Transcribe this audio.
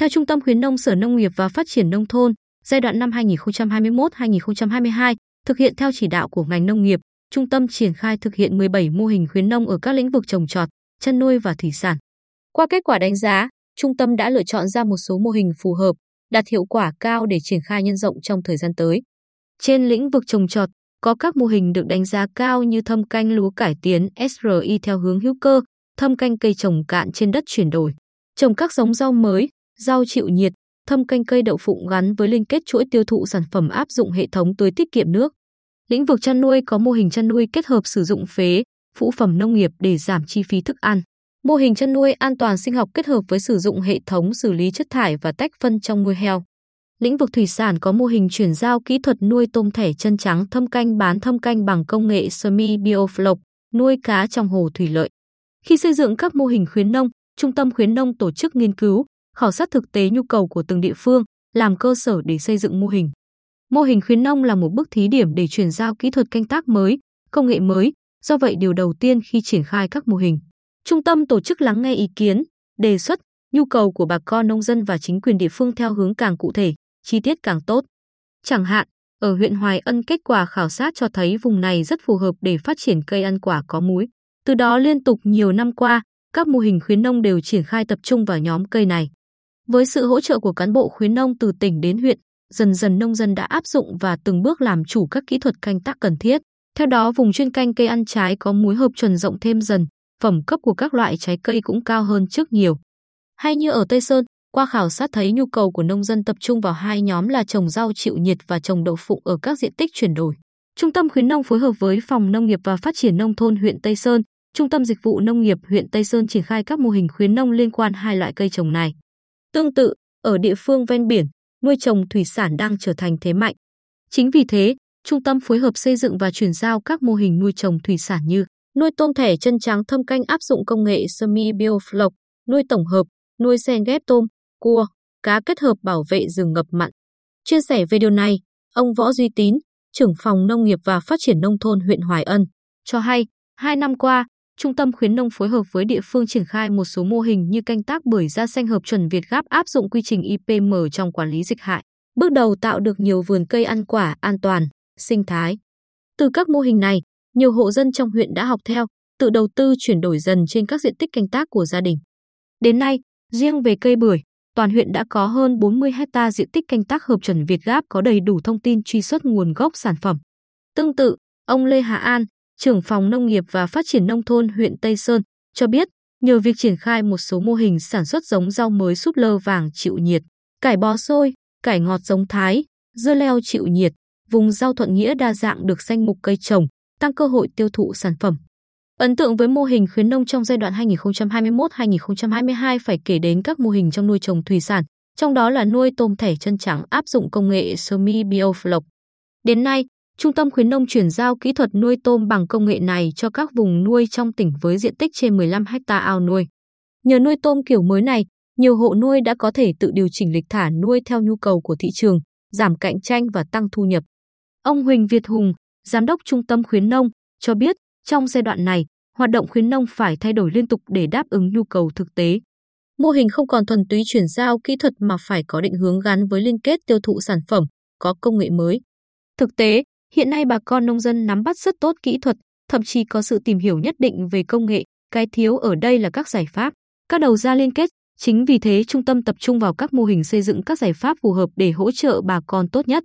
Theo Trung tâm khuyến nông Sở Nông nghiệp và Phát triển Nông thôn, giai đoạn năm 2021-2022, thực hiện theo chỉ đạo của ngành nông nghiệp, trung tâm triển khai thực hiện 17 mô hình khuyến nông ở các lĩnh vực trồng trọt, chăn nuôi và thủy sản. Qua kết quả đánh giá, trung tâm đã lựa chọn ra một số mô hình phù hợp, đạt hiệu quả cao để triển khai nhân rộng trong thời gian tới. Trên lĩnh vực trồng trọt, có các mô hình được đánh giá cao như thâm canh lúa cải tiến SRI theo hướng hữu cơ, thâm canh cây trồng cạn trên đất chuyển đổi, trồng các giống rau mới, rau chịu nhiệt, thâm canh cây đậu phụng gắn với liên kết chuỗi tiêu thụ sản phẩm áp dụng hệ thống tưới tiết kiệm nước. Lĩnh vực chăn nuôi có mô hình chăn nuôi kết hợp sử dụng phế, phụ phẩm nông nghiệp để giảm chi phí thức ăn. Mô hình chăn nuôi an toàn sinh học kết hợp với sử dụng hệ thống xử lý chất thải và tách phân trong nuôi heo. Lĩnh vực thủy sản có mô hình chuyển giao kỹ thuật nuôi tôm thẻ chân trắng thâm canh bán thâm canh bằng công nghệ semi biofloc, nuôi cá trong hồ thủy lợi. Khi xây dựng các mô hình khuyến nông, Trung tâm khuyến nông tổ chức nghiên cứu, khảo sát thực tế nhu cầu của từng địa phương, làm cơ sở để xây dựng mô hình. Mô hình khuyến nông là một bước thí điểm để chuyển giao kỹ thuật canh tác mới, công nghệ mới, do vậy điều đầu tiên khi triển khai các mô hình, trung tâm tổ chức lắng nghe ý kiến, đề xuất, nhu cầu của bà con nông dân và chính quyền địa phương theo hướng càng cụ thể, chi tiết càng tốt. Chẳng hạn, ở huyện Hoài Ân kết quả khảo sát cho thấy vùng này rất phù hợp để phát triển cây ăn quả có múi. Từ đó liên tục nhiều năm qua, các mô hình khuyến nông đều triển khai tập trung vào nhóm cây này. Với sự hỗ trợ của cán bộ khuyến nông từ tỉnh đến huyện, dần dần nông dân đã áp dụng và từng bước làm chủ các kỹ thuật canh tác cần thiết. Theo đó, vùng chuyên canh cây ăn trái có muối hợp chuẩn rộng thêm dần, phẩm cấp của các loại trái cây cũng cao hơn trước nhiều. Hay như ở Tây Sơn, qua khảo sát thấy nhu cầu của nông dân tập trung vào hai nhóm là trồng rau chịu nhiệt và trồng đậu phụ ở các diện tích chuyển đổi. Trung tâm khuyến nông phối hợp với Phòng Nông nghiệp và Phát triển Nông thôn huyện Tây Sơn, Trung tâm Dịch vụ Nông nghiệp huyện Tây Sơn triển khai các mô hình khuyến nông liên quan hai loại cây trồng này. Tương tự, ở địa phương ven biển, nuôi trồng thủy sản đang trở thành thế mạnh. Chính vì thế, trung tâm phối hợp xây dựng và chuyển giao các mô hình nuôi trồng thủy sản như nuôi tôm thẻ chân trắng thâm canh áp dụng công nghệ semi biofloc, nuôi tổng hợp, nuôi sen ghép tôm, cua, cá kết hợp bảo vệ rừng ngập mặn. Chia sẻ về điều này, ông Võ Duy Tín, trưởng phòng nông nghiệp và phát triển nông thôn huyện Hoài Ân, cho hay, hai năm qua, Trung tâm khuyến nông phối hợp với địa phương triển khai một số mô hình như canh tác bưởi da xanh hợp chuẩn Việt Gáp áp dụng quy trình IPM trong quản lý dịch hại, bước đầu tạo được nhiều vườn cây ăn quả an toàn, sinh thái. Từ các mô hình này, nhiều hộ dân trong huyện đã học theo, tự đầu tư chuyển đổi dần trên các diện tích canh tác của gia đình. Đến nay, riêng về cây bưởi, toàn huyện đã có hơn 40 hecta diện tích canh tác hợp chuẩn Việt Gáp có đầy đủ thông tin truy xuất nguồn gốc sản phẩm. Tương tự, ông Lê Hà An, trưởng phòng nông nghiệp và phát triển nông thôn huyện Tây Sơn, cho biết nhờ việc triển khai một số mô hình sản xuất giống rau mới súp lơ vàng chịu nhiệt, cải bó xôi, cải ngọt giống Thái, dưa leo chịu nhiệt, vùng rau thuận nghĩa đa dạng được danh mục cây trồng, tăng cơ hội tiêu thụ sản phẩm. Ấn tượng với mô hình khuyến nông trong giai đoạn 2021-2022 phải kể đến các mô hình trong nuôi trồng thủy sản, trong đó là nuôi tôm thẻ chân trắng áp dụng công nghệ semi biofloc. Đến nay, Trung tâm khuyến nông chuyển giao kỹ thuật nuôi tôm bằng công nghệ này cho các vùng nuôi trong tỉnh với diện tích trên 15 ha ao nuôi. Nhờ nuôi tôm kiểu mới này, nhiều hộ nuôi đã có thể tự điều chỉnh lịch thả nuôi theo nhu cầu của thị trường, giảm cạnh tranh và tăng thu nhập. Ông Huỳnh Việt Hùng, giám đốc Trung tâm khuyến nông, cho biết trong giai đoạn này, hoạt động khuyến nông phải thay đổi liên tục để đáp ứng nhu cầu thực tế. Mô hình không còn thuần túy chuyển giao kỹ thuật mà phải có định hướng gắn với liên kết tiêu thụ sản phẩm, có công nghệ mới. Thực tế, Hiện nay bà con nông dân nắm bắt rất tốt kỹ thuật, thậm chí có sự tìm hiểu nhất định về công nghệ, cái thiếu ở đây là các giải pháp, các đầu ra liên kết. Chính vì thế trung tâm tập trung vào các mô hình xây dựng các giải pháp phù hợp để hỗ trợ bà con tốt nhất.